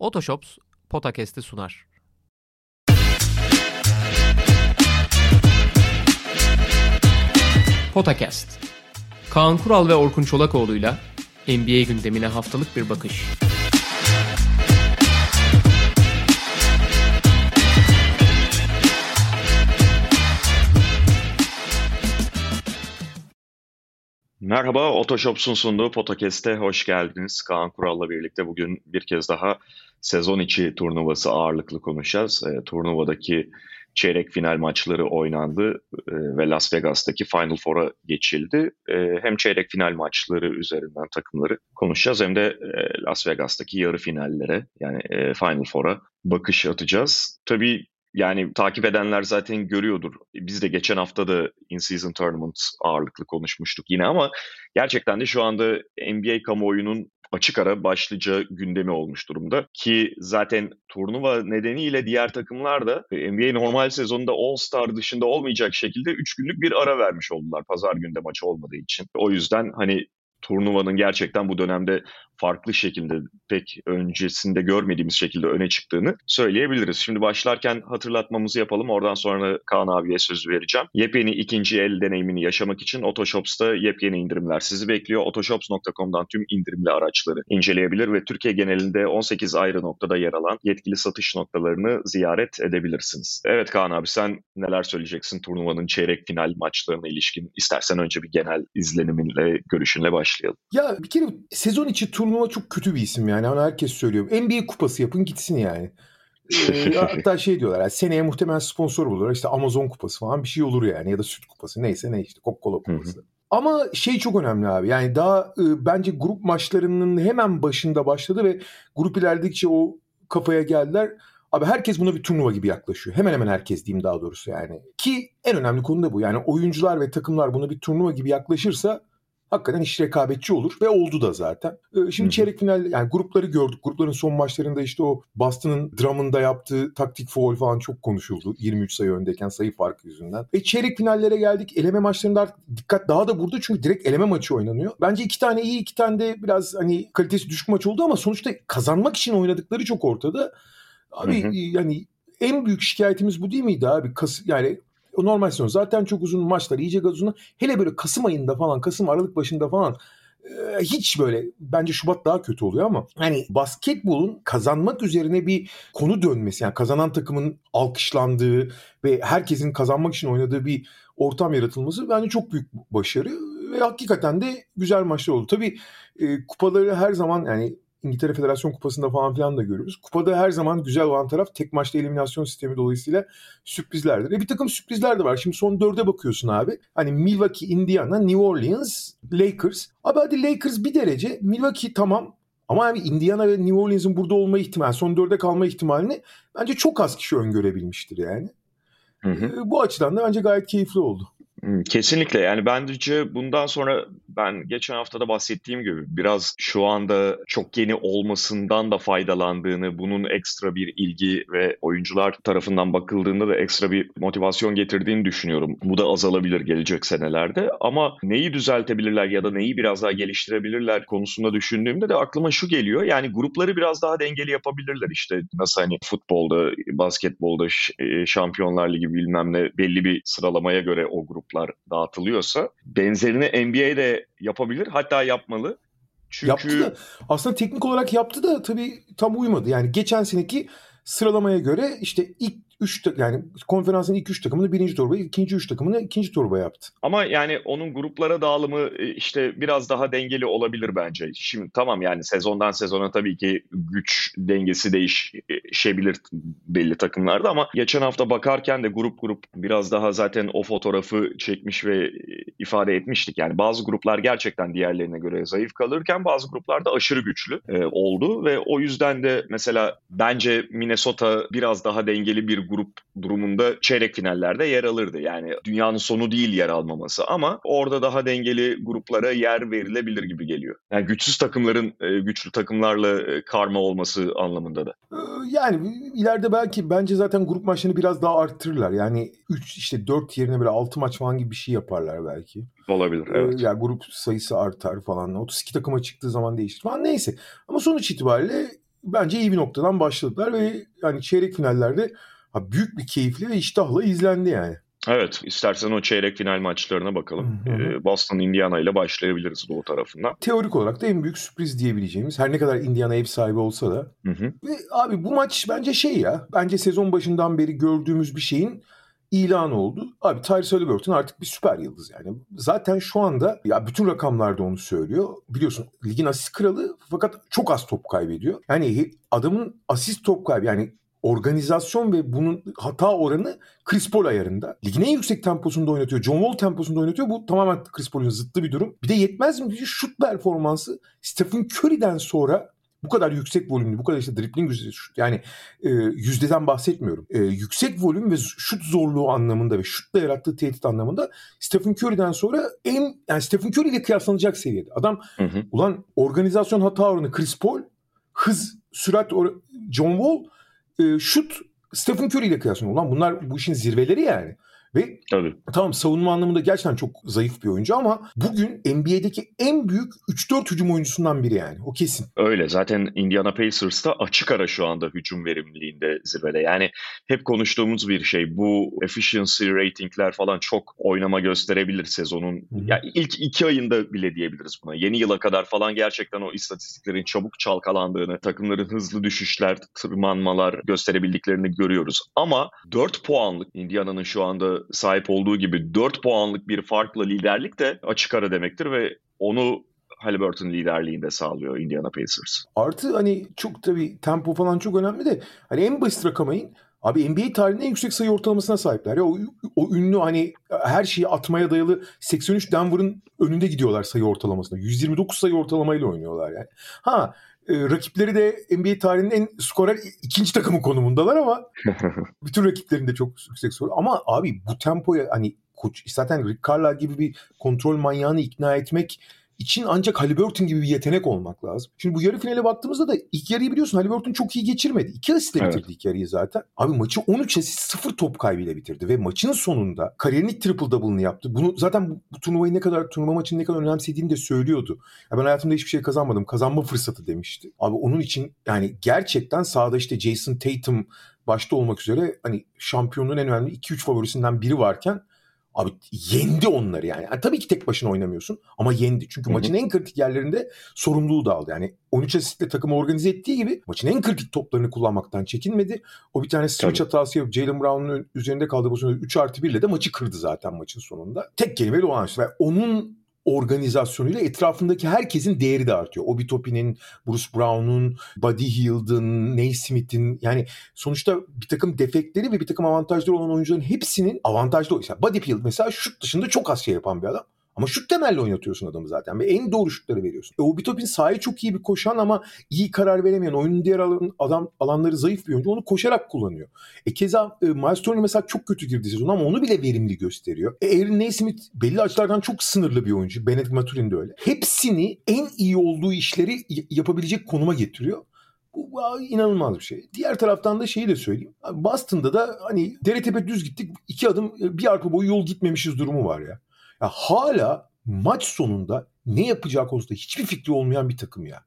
Otoshops Potakest'i sunar. Potakast. Kaan Kural ve Orkun Çolakoğlu'yla NBA gündemine haftalık bir bakış. Merhaba, Otoshops'un sunduğu Podcast'e hoş geldiniz. Kaan Kural'la birlikte bugün bir kez daha sezon içi turnuvası ağırlıklı konuşacağız. E, turnuvadaki çeyrek final maçları oynandı e, ve Las Vegas'taki Final Four'a geçildi. E, hem çeyrek final maçları üzerinden takımları konuşacağız hem de e, Las Vegas'taki yarı finallere yani e, Final Four'a bakış atacağız. Tabii yani takip edenler zaten görüyordur. Biz de geçen hafta da in-season tournament ağırlıklı konuşmuştuk yine ama gerçekten de şu anda NBA kamuoyunun açık ara başlıca gündemi olmuş durumda. Ki zaten turnuva nedeniyle diğer takımlar da NBA normal sezonunda All-Star dışında olmayacak şekilde 3 günlük bir ara vermiş oldular pazar günde maçı olmadığı için. O yüzden hani turnuvanın gerçekten bu dönemde farklı şekilde pek öncesinde görmediğimiz şekilde öne çıktığını söyleyebiliriz. Şimdi başlarken hatırlatmamızı yapalım. Oradan sonra Kaan abiye söz vereceğim. Yepyeni ikinci el deneyimini yaşamak için Otoshops'ta yepyeni indirimler sizi bekliyor. Otoshops.com'dan tüm indirimli araçları inceleyebilir ve Türkiye genelinde 18 ayrı noktada yer alan yetkili satış noktalarını ziyaret edebilirsiniz. Evet Kaan abi sen neler söyleyeceksin turnuvanın çeyrek final maçlarına ilişkin? İstersen önce bir genel izleniminle, görüşünle başlayalım. Ya bir kere sezon içi turnuva turnuva çok kötü bir isim yani. Onu herkes söylüyor. NBA kupası yapın gitsin yani. ee, hatta şey diyorlar yani seneye muhtemelen sponsor bulurlar. İşte Amazon kupası falan bir şey olur yani. Ya da süt kupası neyse ne işte Coca-Cola kupası. Hı hı. Ama şey çok önemli abi. Yani daha e, bence grup maçlarının hemen başında başladı ve grup ilerledikçe o kafaya geldiler. Abi herkes buna bir turnuva gibi yaklaşıyor. Hemen hemen herkes diyeyim daha doğrusu yani. Ki en önemli konu da bu. Yani oyuncular ve takımlar buna bir turnuva gibi yaklaşırsa hakikaten iş rekabetçi olur ve oldu da zaten. Ee, şimdi Hı-hı. çeyrek final yani grupları gördük. Grupların son maçlarında işte o Boston'ın Drummond'da yaptığı taktik foul falan çok konuşuldu. 23 sayı öndeyken sayı farkı yüzünden. Ve çeyrek finallere geldik. Eleme maçlarında artık dikkat daha da burada çünkü direkt eleme maçı oynanıyor. Bence iki tane iyi iki tane de biraz hani kalitesi düşük maç oldu ama sonuçta kazanmak için oynadıkları çok ortada. Abi Hı-hı. yani en büyük şikayetimiz bu değil miydi abi? Kas, yani normal sezon zaten çok uzun maçlar iyice gazına hele böyle Kasım ayında falan Kasım Aralık başında falan hiç böyle bence Şubat daha kötü oluyor ama hani basketbolun kazanmak üzerine bir konu dönmesi yani kazanan takımın alkışlandığı ve herkesin kazanmak için oynadığı bir ortam yaratılması bence çok büyük başarı ve hakikaten de güzel maçlar oldu. Tabii e, kupaları her zaman yani İngiltere Federasyon Kupası'nda falan filan da görüyoruz. Kupada her zaman güzel olan taraf tek maçta eliminasyon sistemi dolayısıyla sürprizlerdir. E bir takım sürprizler de var. Şimdi son dörde bakıyorsun abi. Hani Milwaukee, Indiana, New Orleans, Lakers. Abi hadi Lakers bir derece. Milwaukee tamam ama abi Indiana ve New Orleans'ın burada olma ihtimali, son dörde kalma ihtimalini bence çok az kişi öngörebilmiştir yani. Hı hı. E, bu açıdan da bence gayet keyifli oldu. Kesinlikle yani bence bundan sonra ben geçen haftada bahsettiğim gibi biraz şu anda çok yeni olmasından da faydalandığını, bunun ekstra bir ilgi ve oyuncular tarafından bakıldığında da ekstra bir motivasyon getirdiğini düşünüyorum. Bu da azalabilir gelecek senelerde ama neyi düzeltebilirler ya da neyi biraz daha geliştirebilirler konusunda düşündüğümde de aklıma şu geliyor. Yani grupları biraz daha dengeli yapabilirler işte nasıl hani futbolda, basketbolda, e, Şampiyonlar Ligi bilmem ne belli bir sıralamaya göre o grup gruplar dağıtılıyorsa benzerini NBA'de yapabilir hatta yapmalı. Çünkü... Yaptı da aslında teknik olarak yaptı da tabii tam uymadı. Yani geçen seneki sıralamaya göre işte ilk 3 yani konferansın ilk 3 takımını birinci torba, ikinci 3 takımını ikinci torba yaptı. Ama yani onun gruplara dağılımı e, işte biraz daha dengeli olabilir bence. Şimdi tamam yani sezondan sezona tabii ki güç dengesi değişebilir belli takımlarda ama geçen hafta bakarken de grup grup biraz daha zaten o fotoğrafı çekmiş ve e, ifade etmiştik. Yani bazı gruplar gerçekten diğerlerine göre zayıf kalırken bazı gruplarda aşırı güçlü e, oldu ve o yüzden de mesela bence Minnesota biraz daha dengeli bir grup durumunda çeyrek finallerde yer alırdı. Yani dünyanın sonu değil yer almaması ama orada daha dengeli gruplara yer verilebilir gibi geliyor. Yani güçsüz takımların e, güçlü takımlarla e, karma olması anlamında da. Ee, yani ileride belki bence zaten grup maçlarını biraz daha arttırırlar. Yani 3 işte 4 yerine böyle 6 maç falan gibi bir şey yaparlar belki. Olabilir ee, evet. Yani grup sayısı artar falan. 32 takıma çıktığı zaman değişir falan neyse. Ama sonuç itibariyle bence iyi bir noktadan başladılar ve yani çeyrek finallerde büyük bir keyifle ve iştahla izlendi yani. Evet, istersen o çeyrek final maçlarına bakalım. Hı hı. Ee, Boston Indiana ile başlayabiliriz doğu tarafından. Teorik olarak da en büyük sürpriz diyebileceğimiz her ne kadar Indiana ev sahibi olsa da. Hı hı. Ve abi bu maç bence şey ya. Bence sezon başından beri gördüğümüz bir şeyin ilan oldu. Abi Tyrese Halliburton artık bir süper yıldız yani. Zaten şu anda ya bütün rakamlarda onu söylüyor. Biliyorsun ligin asist kralı fakat çok az top kaybediyor. Yani adamın asist top kaybı yani organizasyon ve bunun hata oranı Chris Paul ayarında. Ligin en yüksek temposunda oynatıyor. John Wall temposunda oynatıyor. Bu tamamen Chris Paul'un zıttı bir durum. Bir de yetmez mi? Şut performansı Stephen Curry'den sonra bu kadar yüksek volümlü, bu kadar işte dribbling şut yani e, yüzdeden bahsetmiyorum. E, yüksek volüm ve şut zorluğu anlamında ve şutla yarattığı tehdit anlamında Stephen Curry'den sonra en yani Stephen Curry ile kıyaslanacak seviyede. Adam hı hı. ulan organizasyon hata oranı Chris Paul, hız, sürat John Wall şut Stephen Curry ile kıyaslanıyor. Ulan bunlar bu işin zirveleri yani. Ve Tabii. tamam savunma anlamında gerçekten çok zayıf bir oyuncu ama bugün NBA'deki en büyük 3-4 hücum oyuncusundan biri yani. O kesin. Öyle. Zaten Indiana Pacers'ta açık ara şu anda hücum verimliliğinde zirvede. Yani hep konuştuğumuz bir şey. Bu efficiency ratingler falan çok oynama gösterebilir sezonun. Hı-hı. Yani ilk iki ayında bile diyebiliriz buna. Yeni yıla kadar falan gerçekten o istatistiklerin çabuk çalkalandığını, takımların hızlı düşüşler, tırmanmalar gösterebildiklerini görüyoruz. Ama 4 puanlık Indiana'nın şu anda sahip olduğu gibi 4 puanlık bir farkla liderlik de açık ara demektir ve onu Halliburton liderliğinde sağlıyor Indiana Pacers. Artı hani çok tabii tempo falan çok önemli de hani en basit rakamayın Abi NBA tarihinin en yüksek sayı ortalamasına sahipler. Ya o, o ünlü hani her şeyi atmaya dayalı 83 Denver'ın önünde gidiyorlar sayı ortalamasında. 129 sayı ortalamayla oynuyorlar yani. Ha rakipleri de NBA tarihinin en skorer ikinci takımı konumundalar ama bütün rakiplerinde çok yüksek soru. Ama abi bu tempoya hani koç zaten Rick Carlisle gibi bir kontrol manyağını ikna etmek için ancak Halliburton gibi bir yetenek olmak lazım. Şimdi bu yarı finale baktığımızda da ilk yarıyı biliyorsun Halliburton çok iyi geçirmedi. İki asistle evet. bitirdi ilk yarıyı zaten. Abi maçı 13 asist 0 top kaybıyla bitirdi ve maçın sonunda kariyerin ilk triple double'ını yaptı. Bunu zaten bu, bu turnuvayı ne kadar turnuva maçını ne kadar önemsediğini de söylüyordu. Ya ben hayatımda hiçbir şey kazanmadım. Kazanma fırsatı demişti. Abi onun için yani gerçekten sahada işte Jason Tatum başta olmak üzere hani şampiyonluğun en önemli 2-3 favorisinden biri varken Abi yendi onları yani. yani. Tabii ki tek başına oynamıyorsun ama yendi. Çünkü Hı-hı. maçın en kritik yerlerinde sorumluluğu da aldı. Yani 13 asistle takımı organize ettiği gibi maçın en kritik toplarını kullanmaktan çekinmedi. O bir tane switch Tabii. hatası yapıp Jalen Brown'un üzerinde kaldığı pozisyonda 3 artı 1 ile de maçı kırdı zaten maçın sonunda. Tek kelimeyle o an. Ve onun organizasyonuyla etrafındaki herkesin değeri de artıyor. Obi Toppin'in, Bruce Brown'un, Buddy Hield'ın, Naismith'in yani sonuçta bir takım defektleri ve bir takım avantajları olan oyuncuların hepsinin avantajlı. Mesela Buddy Hield mesela şut dışında çok az şey yapan bir adam. Ama şut temelli oynatıyorsun adamı zaten ve en doğru şutları veriyorsun. E, Obi Toppin sahayı çok iyi bir koşan ama iyi karar veremeyen, oyunun diğer alan, adam alanları zayıf bir oyuncu. Onu koşarak kullanıyor. E keza e, Miles Turner mesela çok kötü girdi sezon ama onu bile verimli gösteriyor. E, Aaron Naismith belli açılardan çok sınırlı bir oyuncu. Benedict Maturin de öyle. Hepsini en iyi olduğu işleri yapabilecek konuma getiriyor. Bu inanılmaz bir şey. Diğer taraftan da şeyi de söyleyeyim. Boston'da da hani dere tepe düz gittik. iki adım e, bir arpa boyu yol gitmemişiz durumu var ya. Ya hala maç sonunda ne yapacağı konusunda hiçbir fikri olmayan bir takım ya.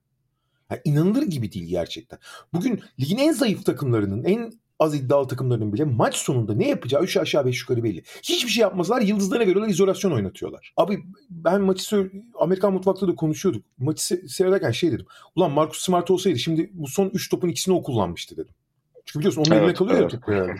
ya inanılır gibi değil gerçekten. Bugün ligin en zayıf takımlarının, en az iddialı takımlarının bile maç sonunda ne yapacağı üç aşağı beş yukarı belli. Hiçbir şey yapmasalar yıldızlarına veriyorlar izolasyon oynatıyorlar. Abi ben maçı Amerikan mutfakta da konuşuyorduk. Maçı seyrederken şey dedim. Ulan Marcus Smart olsaydı şimdi bu son 3 topun ikisini o kullanmıştı dedim. Çünkü biliyorsun onun evet, eline kalıyor evet. ya yani.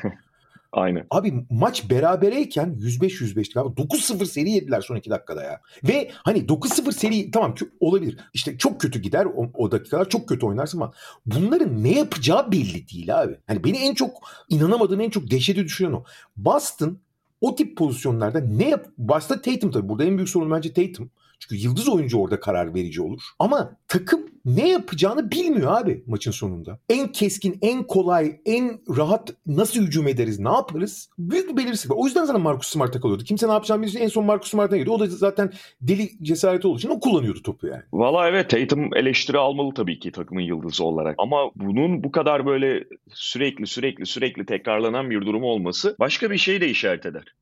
Aynen. Abi maç berabereyken 105-105'ti abi. 9-0 seri yediler son 2 dakikada ya. Ve hani 9-0 seri tamam olabilir. İşte çok kötü gider o, o dakikalar. Çok kötü oynarsın ama bunların ne yapacağı belli değil abi. Hani beni en çok inanamadığım en çok dehşete düşüren o. Boston o tip pozisyonlarda ne yap... Başta Tatum tabii. Burada en büyük sorun bence Tatum. Çünkü yıldız oyuncu orada karar verici olur. Ama takım ne yapacağını bilmiyor abi maçın sonunda. En keskin, en kolay, en rahat nasıl hücum ederiz, ne yaparız? Büyük bir belirsizlik var. O yüzden zaten Marcus Smart'a kalıyordu. Kimse ne yapacağını bilmiyor. En son Marcus Smart'a gidiyor. O da zaten deli cesareti olduğu için o kullanıyordu topu yani. Valla evet Tatum eleştiri almalı tabii ki takımın yıldızı olarak. Ama bunun bu kadar böyle sürekli sürekli sürekli tekrarlanan bir durum olması başka bir şey de işaret eder.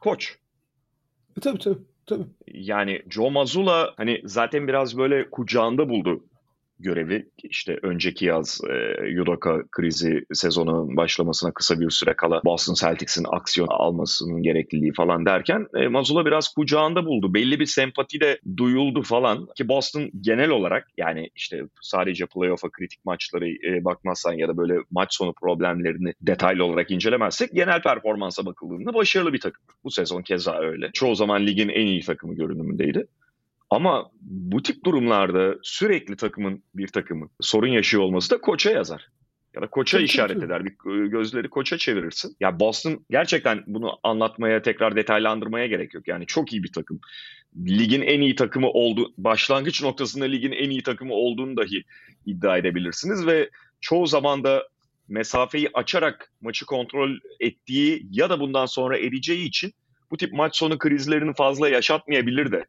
Koç. E, tabii tabii. Tabii. Yani Joe Mazzulla hani zaten biraz böyle kucağında buldu görevi işte önceki yaz e, Yudoka krizi sezonun başlamasına kısa bir süre kala Boston Celtics'in aksiyon almasının gerekliliği falan derken e, Mazula biraz kucağında buldu. Belli bir sempati de duyuldu falan ki Boston genel olarak yani işte sadece playoff'a kritik maçları e, bakmazsan ya da böyle maç sonu problemlerini detaylı olarak incelemezsek genel performansa bakıldığında başarılı bir takım. Bu sezon keza öyle. Çoğu zaman ligin en iyi takımı görünümündeydi. Ama bu tip durumlarda sürekli takımın bir takımın sorun yaşıyor olması da koça yazar. Ya da koça işaret eder. Bir gözleri koça çevirirsin. Ya Boston gerçekten bunu anlatmaya, tekrar detaylandırmaya gerek yok. Yani çok iyi bir takım. Ligin en iyi takımı oldu, başlangıç noktasında ligin en iyi takımı olduğunu dahi iddia edebilirsiniz ve çoğu zaman da mesafeyi açarak maçı kontrol ettiği ya da bundan sonra edeceği için bu tip maç sonu krizlerini fazla yaşatmayabilir de.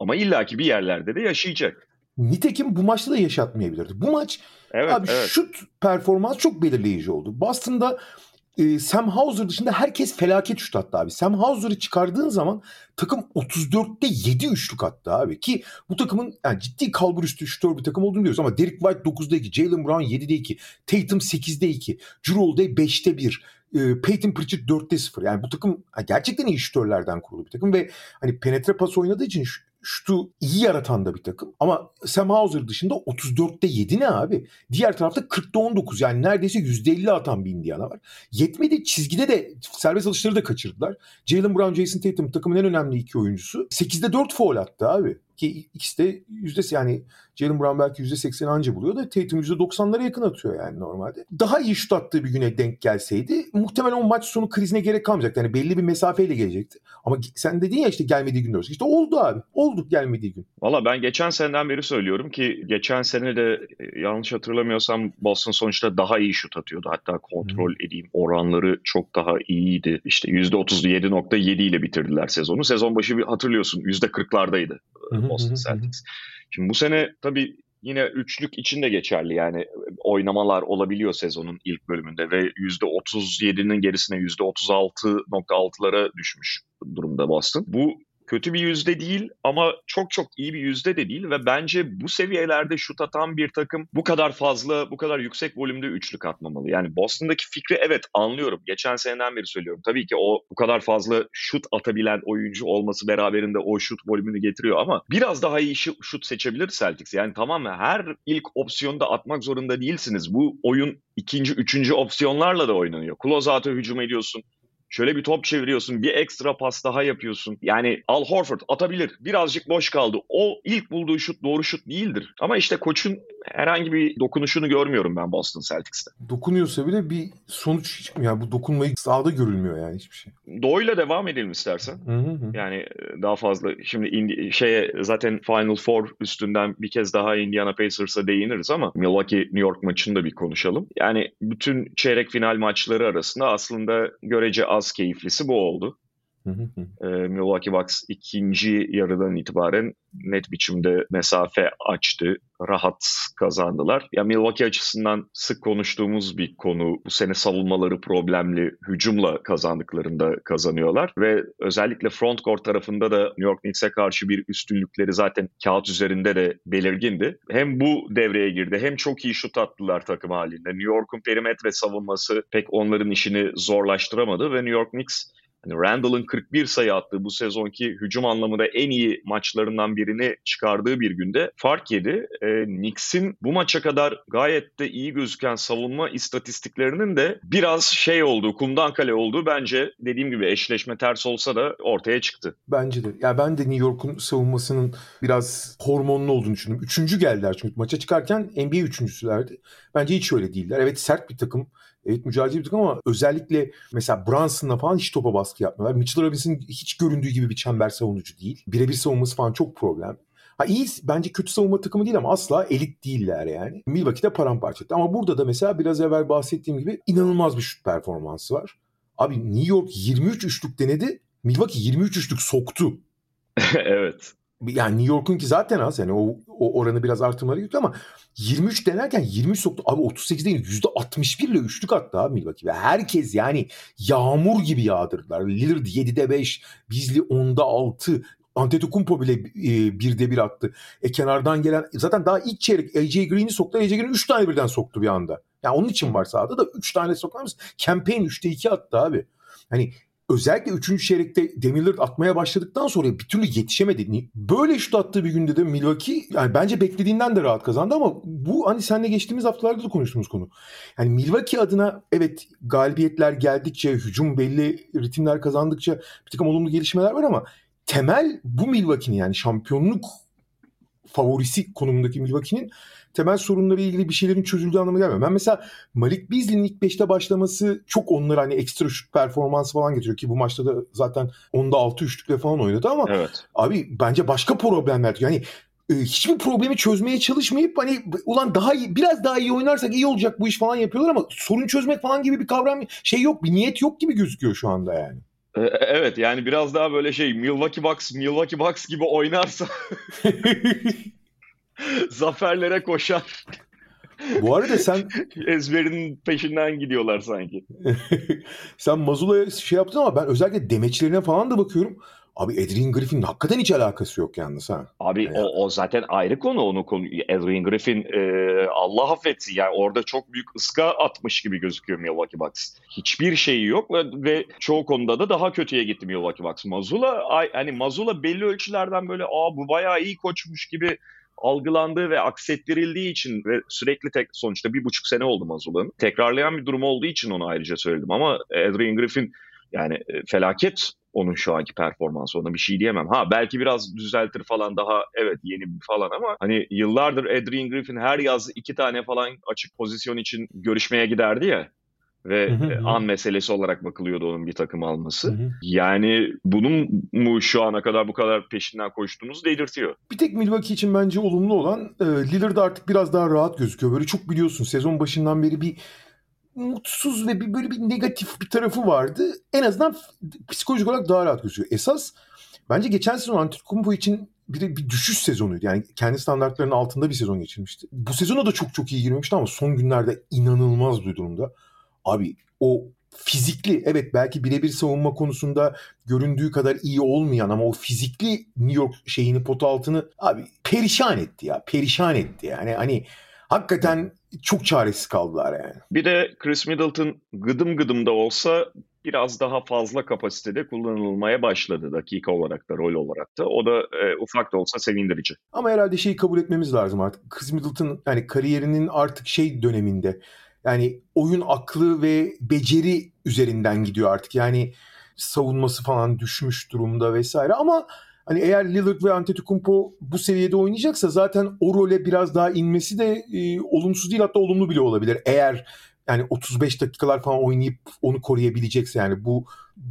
Ama illaki bir yerlerde de yaşayacak. Nitekim bu maçta da yaşatmayabilirdi. Bu maç evet, abi evet. şut performans çok belirleyici oldu. Boston'da e, Sam Hauser dışında herkes felaket şut attı abi. Sam Hauser'ı çıkardığın zaman takım 34'te 7 üçlük attı abi. Ki bu takımın yani ciddi kalbur üstü şutör bir takım olduğunu diyoruz ama Derek White 9'da 2, Jalen Brown 7'de 2, Tatum 8'de 2, Drew Holiday 5'te 1, e, Peyton Pritchard 4'te 0. Yani bu takım gerçekten iyi şutörlerden kurulu bir takım ve hani penetre pas oynadığı için şutu iyi yaratan da bir takım. Ama Sam Hauser dışında 34'te 7 ne abi? Diğer tarafta 40'ta 19 yani neredeyse %50 atan bir Indiana var. Yetmedi çizgide de serbest atışları da kaçırdılar. Jalen Brown, Jason Tatum takımın en önemli iki oyuncusu. 8'de 4 foul attı abi. Ki ikisi de yüzdesi yani Jalen Brown belki %80 anca buluyor da Tatum %90'lara yakın atıyor yani normalde. Daha iyi şut attığı bir güne denk gelseydi muhtemelen o maç sonu krizine gerek kalmayacaktı. Yani belli bir mesafeyle gelecekti. Ama sen dedin ya işte gelmediği gün diyorsun. İşte oldu abi. Oldu gelmediği gün. Valla ben geçen seneden beri söylüyorum ki geçen sene de e, yanlış hatırlamıyorsam Boston sonuçta daha iyi şut atıyordu. Hatta kontrol hmm. edeyim oranları çok daha iyiydi. İşte %37.7 ile bitirdiler sezonu. Sezon başı bir hatırlıyorsun %40'lardaydı Boston Celtics. Şimdi bu sene tabii yine üçlük için de geçerli yani oynamalar olabiliyor sezonun ilk bölümünde ve %37'nin gerisine %36.6'lara düşmüş durumda Boston. Bu kötü bir yüzde değil ama çok çok iyi bir yüzde de değil ve bence bu seviyelerde şut atan bir takım bu kadar fazla, bu kadar yüksek volümde üçlük atmamalı. Yani Boston'daki fikri evet anlıyorum. Geçen seneden beri söylüyorum. Tabii ki o bu kadar fazla şut atabilen oyuncu olması beraberinde o şut volümünü getiriyor ama biraz daha iyi şut seçebilir Celtics. Yani tamam mı? Her ilk opsiyonda atmak zorunda değilsiniz. Bu oyun ikinci, üçüncü opsiyonlarla da oynanıyor. Closeout'a hücum ediyorsun. Şöyle bir top çeviriyorsun, bir ekstra pas daha yapıyorsun. Yani Al Horford atabilir. Birazcık boş kaldı. O ilk bulduğu şut doğru şut değildir. Ama işte koçun herhangi bir dokunuşunu görmüyorum ben Boston Celtics'te. Dokunuyorsa bile bir sonuç hiç yani bu dokunmayı sahada görülmüyor yani hiçbir şey. Doğuyla devam edelim istersen. Hı hı. Yani e, daha fazla şimdi indi, şeye zaten Final Four üstünden bir kez daha Indiana Pacers'a değiniriz ama Milwaukee New York maçını da bir konuşalım. Yani bütün çeyrek final maçları arasında aslında görece az keyiflisi bu oldu. E, Milwaukee Bucks ikinci yarıdan itibaren net biçimde mesafe açtı. Rahat kazandılar. Ya Milwaukee açısından sık konuştuğumuz bir konu. Bu sene savunmaları problemli. Hücumla kazandıklarında kazanıyorlar. Ve özellikle front court tarafında da New York Knicks'e karşı bir üstünlükleri zaten kağıt üzerinde de belirgindi. Hem bu devreye girdi hem çok iyi şut attılar takım halinde. New York'un perimetre savunması pek onların işini zorlaştıramadı ve New York Knicks Hani Randall'ın 41 sayı attığı bu sezonki hücum anlamında en iyi maçlarından birini çıkardığı bir günde fark yedi. E, Knicks'in bu maça kadar gayet de iyi gözüken savunma istatistiklerinin de biraz şey olduğu, kumdan kale olduğu bence dediğim gibi eşleşme ters olsa da ortaya çıktı. Bence de. Ya ben de New York'un savunmasının biraz hormonlu olduğunu düşünüyorum. Üçüncü geldiler çünkü maça çıkarken NBA üçüncüsülerdi. Bence hiç öyle değiller. Evet sert bir takım Evet mücadele ettik ama özellikle mesela Brunson'la falan hiç topa baskı yapmıyorlar. Mitchell Robinson hiç göründüğü gibi bir çember savunucu değil. Birebir savunması falan çok problem. Ha iyi bence kötü savunma takımı değil ama asla elit değiller yani. Milwaukee'de paramparça etti. Ama burada da mesela biraz evvel bahsettiğim gibi inanılmaz bir şut performansı var. Abi New York 23 üçlük denedi. Milwaukee 23 üçlük soktu. evet yani New York'un ki zaten az yani o, o oranı biraz artırmaları gerekiyor ama 23 denerken 23 soktu. Abi 38 değil %61 ile üçlük attı abi Milwaukee. Ve herkes yani yağmur gibi yağdırdılar. Lillard 7'de 5, Beasley 10'da 6. Antetokounmpo bile e, birde bir attı. E kenardan gelen zaten daha ilk çeyrek AJ Green'i soktu. AJ Green 3 tane birden soktu bir anda. Yani onun için var sahada da 3 tane sokar mısın? Campaign 3'te 2 attı abi. Hani özellikle 3. çeyrekte Lillard atmaya başladıktan sonra bir türlü yetişemedi. Böyle şut attığı bir günde de Milwaukee yani bence beklediğinden de rahat kazandı ama bu hani seninle geçtiğimiz haftalarda da konuştuğumuz konu. Yani Milwaukee adına evet galibiyetler geldikçe, hücum belli ritimler kazandıkça bir takım olumlu gelişmeler var ama temel bu Milwaukee'nin yani şampiyonluk favorisi konumundaki Milwaukee'nin temel sorunları ilgili bir şeylerin çözüldüğü anlamına gelmiyor. Ben mesela Malik Beasley'nin ilk 5'te başlaması çok onları hani ekstra şut performansı falan getiriyor ki bu maçta da zaten onda 6 üçlükle falan oynadı ama evet. abi bence başka problemler yani e, hiçbir problemi çözmeye çalışmayıp hani ulan daha iyi biraz daha iyi oynarsak iyi olacak bu iş falan yapıyorlar ama sorun çözmek falan gibi bir kavram şey yok bir niyet yok gibi gözüküyor şu anda yani. E, e, evet yani biraz daha böyle şey Milwaukee Bucks Milwaukee Bucks gibi oynarsa zaferlere koşar. Bu arada sen ezberinin peşinden gidiyorlar sanki. sen Mazula'ya şey yaptın ama ben özellikle demeçlerine falan da bakıyorum. Abi Adrian Griffin'in hakikaten hiç alakası yok yalnız ha. Abi yani. o, o zaten ayrı konu onu konu. Adrian Griffin e, Allah affetsin yani orada çok büyük ıska atmış gibi gözüküyor Milwaukee Bucks. Hiçbir şeyi yok ve, ve çoğu konuda da daha kötüye gitti Milwaukee Bucks. Mazula hani Mazula belli ölçülerden böyle aa bu bayağı iyi koçmuş gibi algılandığı ve aksettirildiği için ve sürekli tek sonuçta bir buçuk sene oldu Mazula'nın. Tekrarlayan bir durum olduğu için onu ayrıca söyledim ama Adrian Griffin yani e, felaket onun şu anki performansı ona bir şey diyemem. Ha belki biraz düzeltir falan daha evet yeni falan ama hani yıllardır Adrian Griffin her yaz iki tane falan açık pozisyon için görüşmeye giderdi ya ve hı hı. an meselesi olarak bakılıyordu onun bir takım alması. Hı hı. Yani bunun mu şu ana kadar bu kadar peşinden koştuğumuz delirtiyor. Bir tek Milwaukee için bence olumlu olan e, Lillard artık biraz daha rahat gözüküyor. Böyle çok biliyorsun sezon başından beri bir mutsuz ve bir böyle bir negatif bir tarafı vardı. En azından psikolojik olarak daha rahat gözüküyor. Esas bence geçen sezon Antetokounmpo için bir, bir düşüş sezonuydu. Yani kendi standartlarının altında bir sezon geçirmişti. Bu sezona da çok çok iyi girmemişti ama son günlerde inanılmaz bir durumda. Abi o fizikli evet belki birebir savunma konusunda göründüğü kadar iyi olmayan ama o fizikli New York şeyini pot altını abi perişan etti ya. Perişan etti yani. Hani hakikaten çok çaresiz kaldılar yani. Bir de Chris Middleton gıdım gıdım da olsa biraz daha fazla kapasitede kullanılmaya başladı dakika olarak da rol olarak da. O da e, ufak da olsa sevindirici. Ama herhalde şeyi kabul etmemiz lazım artık. Chris Middleton yani kariyerinin artık şey döneminde yani oyun aklı ve beceri üzerinden gidiyor artık. Yani savunması falan düşmüş durumda vesaire ama hani eğer Lillard ve Antetokounmpo bu seviyede oynayacaksa zaten o role biraz daha inmesi de e, olumsuz değil hatta olumlu bile olabilir. Eğer yani 35 dakikalar falan oynayıp onu koruyabilecekse yani bu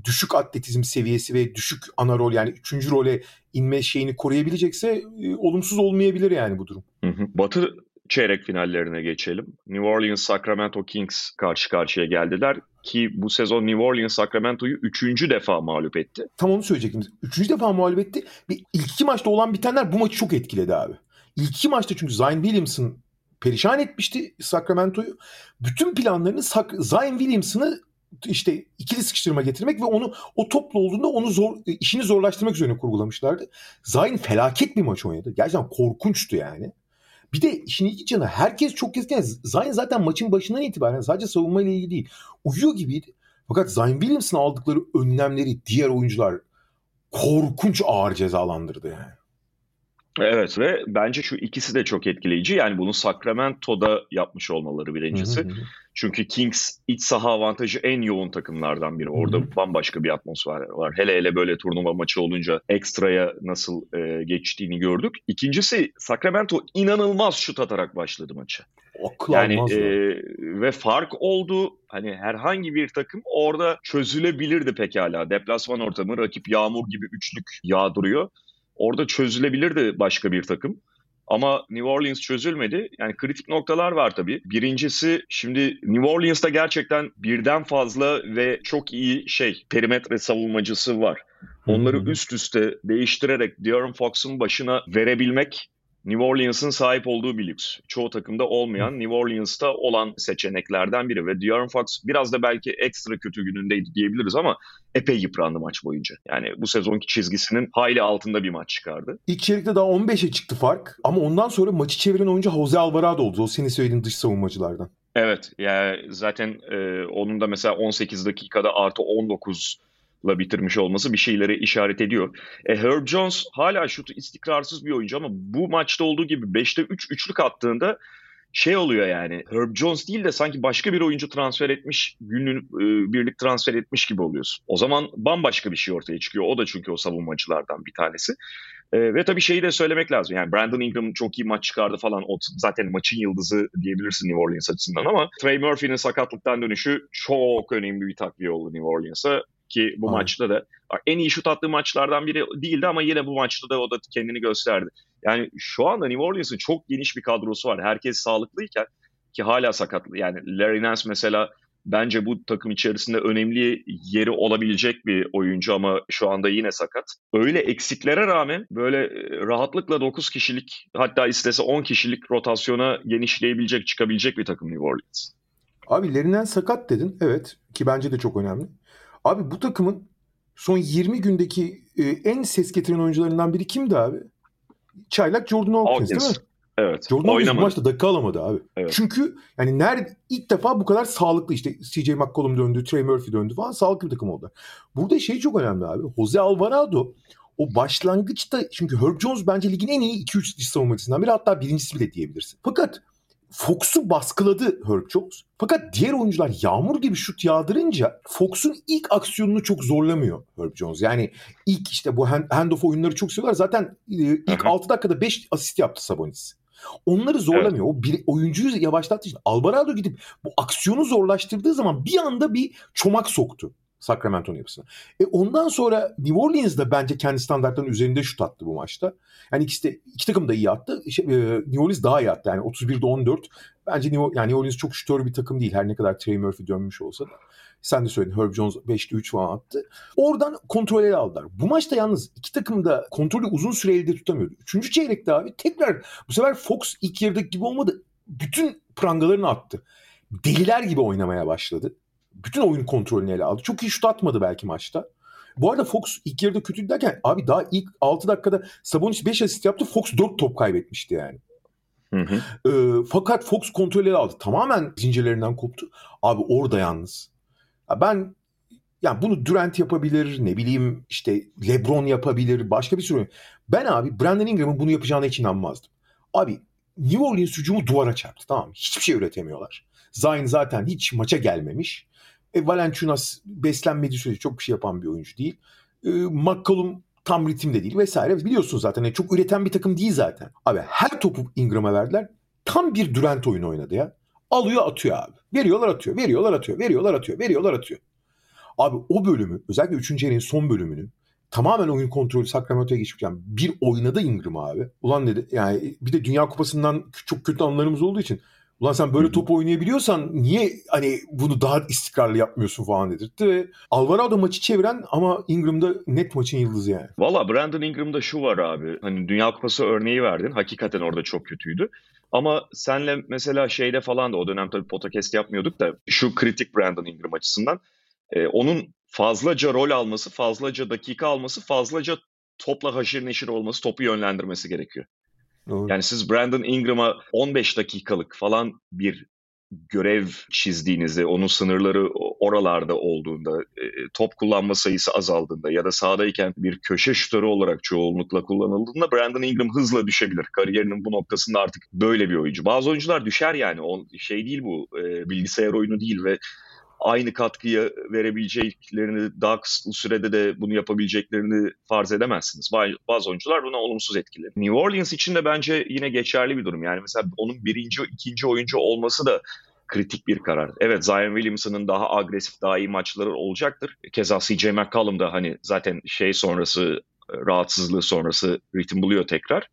düşük atletizm seviyesi ve düşük ana rol yani üçüncü role inme şeyini koruyabilecekse e, olumsuz olmayabilir yani bu durum. Hı hı. Batı çeyrek finallerine geçelim. New Orleans Sacramento Kings karşı karşıya geldiler ki bu sezon New Orleans Sacramento'yu üçüncü defa mağlup etti. Tam onu söyleyecektim. Üçüncü defa mağlup etti. Ve ilk iki maçta olan bitenler bu maçı çok etkiledi abi. İlk iki maçta çünkü Zion Williamson perişan etmişti Sacramento'yu. Bütün planlarını Zion Williamson'ı işte ikili sıkıştırma getirmek ve onu o toplu olduğunda onu zor işini zorlaştırmak üzerine kurgulamışlardı. Zion felaket bir maç oynadı. Gerçekten korkunçtu yani. Bir de işin ilginç yanı herkes çok keskin. Zayn zaten maçın başından itibaren sadece savunma ile ilgili değil. Uyuyor gibiydi. Fakat Zion Williams'ın aldıkları önlemleri diğer oyuncular korkunç ağır cezalandırdı yani. Evet ve bence şu ikisi de çok etkileyici. Yani bunu Sacramento'da yapmış olmaları birincisi. Hı hı. Çünkü Kings iç saha avantajı en yoğun takımlardan biri. Orada hı. bambaşka bir atmosfer var. Hele hele böyle turnuva maçı olunca ekstraya nasıl e, geçtiğini gördük. İkincisi Sacramento inanılmaz şut atarak başladı maçı. Akıl yani e, ve fark oldu. Hani herhangi bir takım orada çözülebilirdi pekala. Deplasman ortamı rakip yağmur gibi üçlük yağdırıyor. Orada çözülebilirdi başka bir takım. Ama New Orleans çözülmedi. Yani kritik noktalar var tabii. Birincisi şimdi New Orleans'ta gerçekten birden fazla ve çok iyi şey perimetre savunmacısı var. Onları üst üste değiştirerek De'Aaron Fox'un başına verebilmek New Orleans'ın sahip olduğu bir lüks. Çoğu takımda olmayan, New Orleans'ta olan seçeneklerden biri ve De'Aaron Fox biraz da belki ekstra kötü günündeydi diyebiliriz ama epey yıprandı maç boyunca. Yani bu sezonki çizgisinin hayli altında bir maç çıkardı. İlk çeyrekte daha 15'e çıktı fark ama ondan sonra maçı çeviren oyuncu Jose Alvarado oldu. O senin söylediğin dış savunmacılardan. Evet yani zaten e, onun da mesela 18 dakikada artı 19 la bitirmiş olması bir şeyleri işaret ediyor. E, Herb Jones hala şutu istikrarsız bir oyuncu ama bu maçta olduğu gibi 5'te 3 üçlük attığında şey oluyor yani Herb Jones değil de sanki başka bir oyuncu transfer etmiş günlük e, birlik transfer etmiş gibi oluyorsun. O zaman bambaşka bir şey ortaya çıkıyor. O da çünkü o savunmacılardan bir tanesi. E, ve tabii şeyi de söylemek lazım. Yani Brandon Ingram çok iyi maç çıkardı falan. O zaten maçın yıldızı diyebilirsin New Orleans açısından ama Trey Murphy'nin sakatlıktan dönüşü çok önemli bir takviye oldu New Orleans'a ki bu Aynen. maçta da en iyi şut attığı maçlardan biri değildi ama yine bu maçta da o da kendini gösterdi. Yani şu anda New Orleans'ın çok geniş bir kadrosu var. Herkes sağlıklıyken ki hala sakatlı. Yani Larry Nance mesela bence bu takım içerisinde önemli yeri olabilecek bir oyuncu ama şu anda yine sakat. Öyle eksiklere rağmen böyle e, rahatlıkla 9 kişilik hatta istese 10 kişilik rotasyona genişleyebilecek, çıkabilecek bir takım New Orleans. Abi Lerinden sakat dedin. Evet ki bence de çok önemli. Abi bu takımın son 20 gündeki e, en ses getiren oyuncularından biri kimdi abi? Çaylak Jordan Hawkins, Hawkins. değil mi? Evet. Jordan Hawkins bu maçta dakika alamadı abi. Evet. Çünkü yani nerede ilk defa bu kadar sağlıklı işte CJ McCollum döndü, Trey Murphy döndü falan sağlıklı bir takım oldu. Burada şey çok önemli abi. Jose Alvarado o başlangıçta çünkü Herb Jones bence ligin en iyi 2-3 diş savunmacısından biri hatta birincisi bile diyebilirsin. Fakat Fox'u baskıladı Herb Jones. Fakat diğer oyuncular yağmur gibi şut yağdırınca Fox'un ilk aksiyonunu çok zorlamıyor Herb Jones. Yani ilk işte bu hand, handoff oyunları çok seviyorlar. Zaten e, ilk Hı-hı. 6 dakikada 5 asist yaptı Sabonis. Onları zorlamıyor. Evet. O bir oyuncuyu yavaşlattığı için Alvarado gidip bu aksiyonu zorlaştırdığı zaman bir anda bir çomak soktu Sacramento'nun yapısına. E ondan sonra New Orleans da bence kendi standartlarının üzerinde şut attı bu maçta. Yani ikisi de, iki takım da iyi attı. Şey, e, New Orleans daha iyi attı. Yani 31'de 14. Bence New, yani New Orleans çok şutör bir takım değil. Her ne kadar Trey Murphy dönmüş olsa da. Sen de söyledin Herb Jones 5'te 3 falan attı. Oradan kontrol ele aldılar. Bu maçta yalnız iki takım da kontrolü uzun süre elde tutamıyordu. Üçüncü çeyrekte abi tekrar bu sefer Fox ilk yarıdaki gibi olmadı. Bütün prangalarını attı. Deliler gibi oynamaya başladı bütün oyun kontrolünü ele aldı. Çok iyi şut atmadı belki maçta. Bu arada Fox ilk yarıda kötü derken abi daha ilk 6 dakikada Sabonis 5 asist yaptı. Fox 4 top kaybetmişti yani. Hı hı. E, fakat Fox kontrolü aldı. Tamamen zincirlerinden koptu. Abi orada yalnız. Ben yani bunu Durant yapabilir, ne bileyim işte LeBron yapabilir, başka bir sürü. Ben abi Brandon Ingram'ın bunu yapacağına hiç inanmazdım. Abi New Orleans hücumu duvara çarptı tamam mı? Hiçbir şey üretemiyorlar. Zion zaten hiç maça gelmemiş. E, Valenciunas beslenmediği sürece çok bir şey yapan bir oyuncu değil. E, McCollum tam ritimde değil vesaire. Biliyorsun zaten yani çok üreten bir takım değil zaten. Abi her topu Ingram'a verdiler. Tam bir Durant oyunu oynadı ya. Alıyor atıyor abi. Veriyorlar atıyor, veriyorlar atıyor, veriyorlar atıyor, veriyorlar atıyor. Abi o bölümü özellikle 3. yarının son bölümünü tamamen oyun kontrolü Sacramento'ya geçmişken bir oynadı Ingram abi. Ulan dedi yani bir de Dünya Kupası'ndan çok kötü anlarımız olduğu için Ulan sen böyle top oynayabiliyorsan niye hani bunu daha istikrarlı yapmıyorsun falan dedirtti. Alvarado maçı çeviren ama Ingram'da net maçın yıldızı yani. Valla Brandon Ingram'da şu var abi. Hani Dünya Kupası örneği verdin. Hakikaten orada çok kötüydü. Ama senle mesela şeyde falan da o dönem tabii podcast yapmıyorduk da şu kritik Brandon Ingram açısından e, onun fazlaca rol alması, fazlaca dakika alması, fazlaca topla haşir neşir olması, topu yönlendirmesi gerekiyor. Doğru. Yani siz Brandon Ingram'a 15 dakikalık falan bir görev çizdiğinizde, onun sınırları oralarda olduğunda, e, top kullanma sayısı azaldığında ya da sahadayken bir köşe şutörü olarak çoğunlukla kullanıldığında Brandon Ingram hızla düşebilir. Kariyerinin bu noktasında artık böyle bir oyuncu. Bazı oyuncular düşer yani. O şey değil bu, e, bilgisayar oyunu değil ve aynı katkıyı verebileceklerini daha kısıtlı sürede de bunu yapabileceklerini farz edemezsiniz. Bazı oyuncular buna olumsuz etkiler. New Orleans için de bence yine geçerli bir durum. Yani mesela onun birinci, ikinci oyuncu olması da kritik bir karar. Evet Zion Williamson'ın daha agresif, daha iyi maçları olacaktır. Keza CJ McCollum da hani zaten şey sonrası, rahatsızlığı sonrası ritim buluyor tekrar.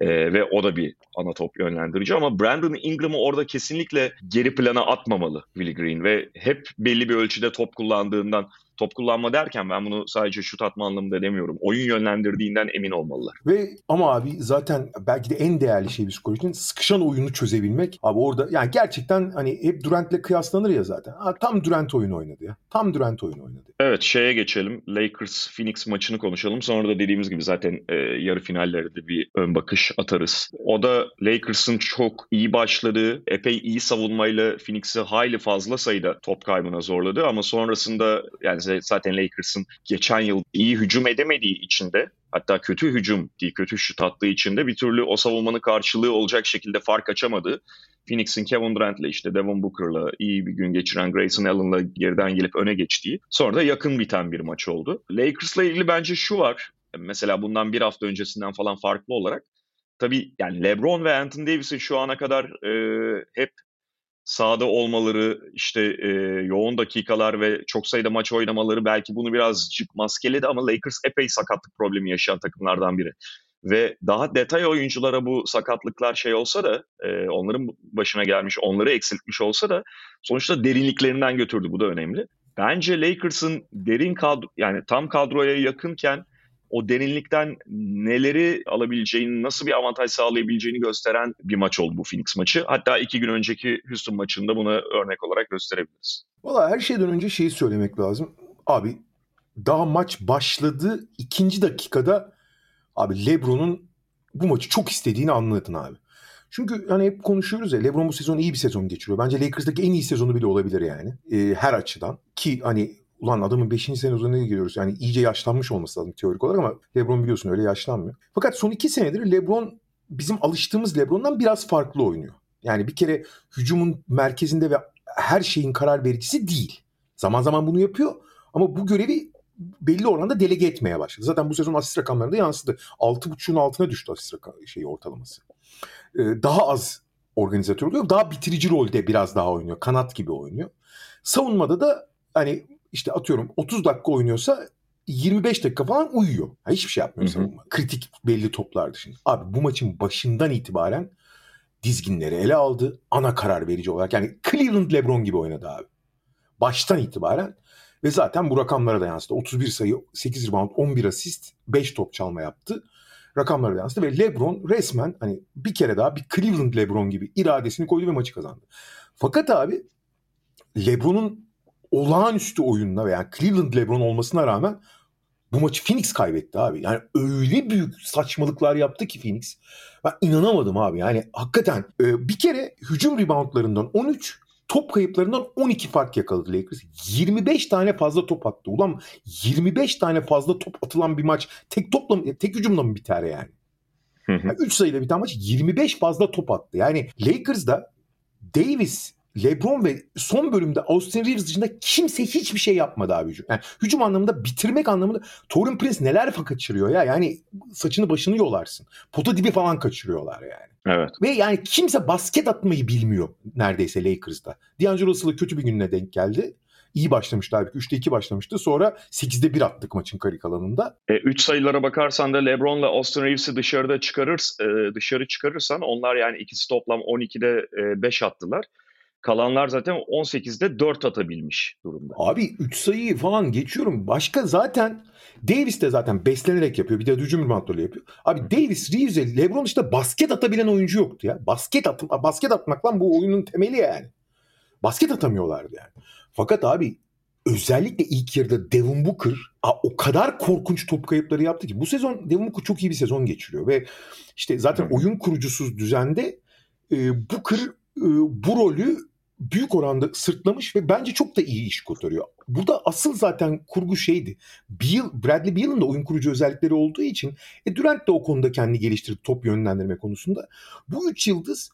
E, ve o da bir ana top yönlendirici ama Brandon Ingram'ı orada kesinlikle geri plana atmamalı Willie Green ve hep belli bir ölçüde top kullandığından top kullanma derken ben bunu sadece şut atma anlamında demiyorum. Oyun yönlendirdiğinden emin olmalılar. Ve ama abi zaten belki de en değerli şey psikolojinin sıkışan oyunu çözebilmek. Abi orada yani gerçekten hani hep Durant'le kıyaslanır ya zaten. Ha, tam Durant oyunu oynadı ya. Tam Durant oyunu oynadı. Evet şeye geçelim. Lakers Phoenix maçını konuşalım. Sonra da dediğimiz gibi zaten e, yarı finallerde bir ön bakış atarız. O da Lakers'ın çok iyi başladığı, epey iyi savunmayla Phoenix'i hayli fazla sayıda top kaybına zorladı ama sonrasında yani zaten Lakers'ın geçen yıl iyi hücum edemediği için de hatta kötü hücum değil kötü şut attığı için de bir türlü o savunmanın karşılığı olacak şekilde fark açamadı. Phoenix'in Kevin Durant'le işte Devin Booker'la iyi bir gün geçiren Grayson Allen'la geriden gelip öne geçtiği sonra da yakın biten bir maç oldu. Lakers'la ilgili bence şu var. Mesela bundan bir hafta öncesinden falan farklı olarak tabii yani LeBron ve Anthony Davis'in şu ana kadar e, hep sahada olmaları, işte e, yoğun dakikalar ve çok sayıda maç oynamaları belki bunu birazcık maskeledi ama Lakers epey sakatlık problemi yaşayan takımlardan biri. Ve daha detay oyunculara bu sakatlıklar şey olsa da e, onların başına gelmiş, onları eksiltmiş olsa da sonuçta derinliklerinden götürdü. Bu da önemli. Bence Lakers'ın derin kadro yani tam kadroya yakınken o derinlikten neleri alabileceğini, nasıl bir avantaj sağlayabileceğini gösteren bir maç oldu bu Phoenix maçı. Hatta iki gün önceki Houston maçında buna örnek olarak gösterebiliriz. Valla her şeyden önce şeyi söylemek lazım. Abi daha maç başladı. ikinci dakikada abi Lebron'un bu maçı çok istediğini anladın abi. Çünkü hani hep konuşuyoruz ya LeBron bu sezon iyi bir sezon geçiriyor. Bence Lakers'daki en iyi sezonu bile olabilir yani. E, her açıdan. Ki hani ulan adamın 5. sene üzerine giriyoruz. Yani iyice yaşlanmış olması lazım teorik olarak ama LeBron biliyorsun öyle yaşlanmıyor. Fakat son 2 senedir LeBron bizim alıştığımız LeBron'dan biraz farklı oynuyor. Yani bir kere hücumun merkezinde ve her şeyin karar vericisi değil. Zaman zaman bunu yapıyor ama bu görevi belli oranda delege etmeye başladı. Zaten bu sezon asist rakamlarında yansıdı. 6.5'un altına düştü asist şeyi ortalaması. Ee, daha az organizatör oluyor. Daha bitirici rolde biraz daha oynuyor. Kanat gibi oynuyor. Savunmada da hani işte atıyorum 30 dakika oynuyorsa 25 dakika falan uyuyor. Yani hiçbir şey yapmıyor savunma. Kritik belli toplar dışında. Abi bu maçın başından itibaren dizginleri ele aldı. Ana karar verici olarak. Yani Cleveland LeBron gibi oynadı abi. Baştan itibaren. Ve zaten bu rakamlara da yansıdı. 31 sayı, 8 rebound, 11 asist, 5 top çalma yaptı. Rakamlara da yansıdı. Ve LeBron resmen hani bir kere daha bir Cleveland LeBron gibi iradesini koydu ve maçı kazandı. Fakat abi LeBron'un olağanüstü oyunla veya Cleveland LeBron olmasına rağmen bu maçı Phoenix kaybetti abi. Yani öyle büyük saçmalıklar yaptı ki Phoenix. Ben inanamadım abi. Yani hakikaten e, bir kere hücum reboundlarından 13, top kayıplarından 12 fark yakaladı Lakers. 25 tane fazla top attı. Ulan 25 tane fazla top atılan bir maç tek topla mı, tek hücumla mı biter yani? yani 3 sayıyla biten maç 25 fazla top attı. Yani Lakers'da Davis LeBron ve son bölümde Austin Reeves dışında kimse hiçbir şey yapmadı abi hücum. Yani hücum anlamında bitirmek anlamında Torin Prince neler kaçırıyor ya. Yani saçını başını yolarsın. Pota dibi falan kaçırıyorlar yani. Evet. Ve yani kimse basket atmayı bilmiyor neredeyse Lakers'da. D'Angelo Russell'a kötü bir gününe denk geldi. İyi başlamıştı abi. 3'te 2 başlamıştı. Sonra 8'de 1 attık maçın karik alanında. 3 e, sayılara bakarsan da LeBron'la Austin Reeves'i dışarıda çıkarır, e, dışarı çıkarırsan onlar yani ikisi toplam 12'de e, 5 attılar. Kalanlar zaten 18'de 4 atabilmiş durumda. Abi 3 sayıyı falan geçiyorum. Başka zaten Davis de zaten beslenerek yapıyor. Bir de hücum reboundları yapıyor. Abi Davis, Reeves'e LeBron işte basket atabilen oyuncu yoktu ya. Basket at basket atmak lan bu oyunun temeli yani. Basket atamıyorlardı yani. Fakat abi özellikle ilk yarıda Devin Booker o kadar korkunç top kayıpları yaptı ki bu sezon Devin Booker çok iyi bir sezon geçiriyor ve işte zaten oyun kurucusuz düzende e, Booker e, bu rolü büyük oranda sırtlamış ve bence çok da iyi iş kurtarıyor. Burada asıl zaten kurgu şeydi. Beal, Bradley Beal'ın da oyun kurucu özellikleri olduğu için e, Durant de o konuda kendi geliştirdi top yönlendirme konusunda. Bu üç yıldız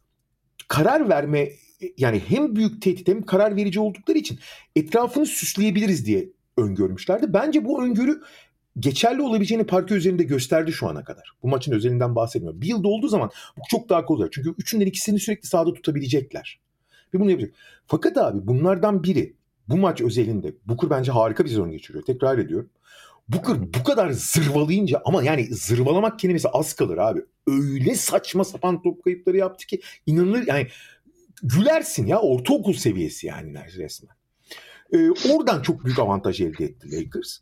karar verme e, yani hem büyük tehdit hem karar verici oldukları için etrafını süsleyebiliriz diye öngörmüşlerdi. Bence bu öngörü geçerli olabileceğini parke üzerinde gösterdi şu ana kadar. Bu maçın özelinden bahsetmiyorum. Bir yılda olduğu zaman bu çok daha kolay. Çünkü üçünden ikisini sürekli sahada tutabilecekler. Ve bunu yapacak. Fakat abi bunlardan biri bu maç özelinde Booker bence harika bir sezon geçiriyor. Tekrar ediyorum. Booker bu kadar zırvalayınca ama yani zırvalamak kelimesi az kalır abi. Öyle saçma sapan top kayıpları yaptı ki inanılır yani gülersin ya ortaokul seviyesi yani resmen. Ee, oradan çok büyük avantaj elde etti Lakers.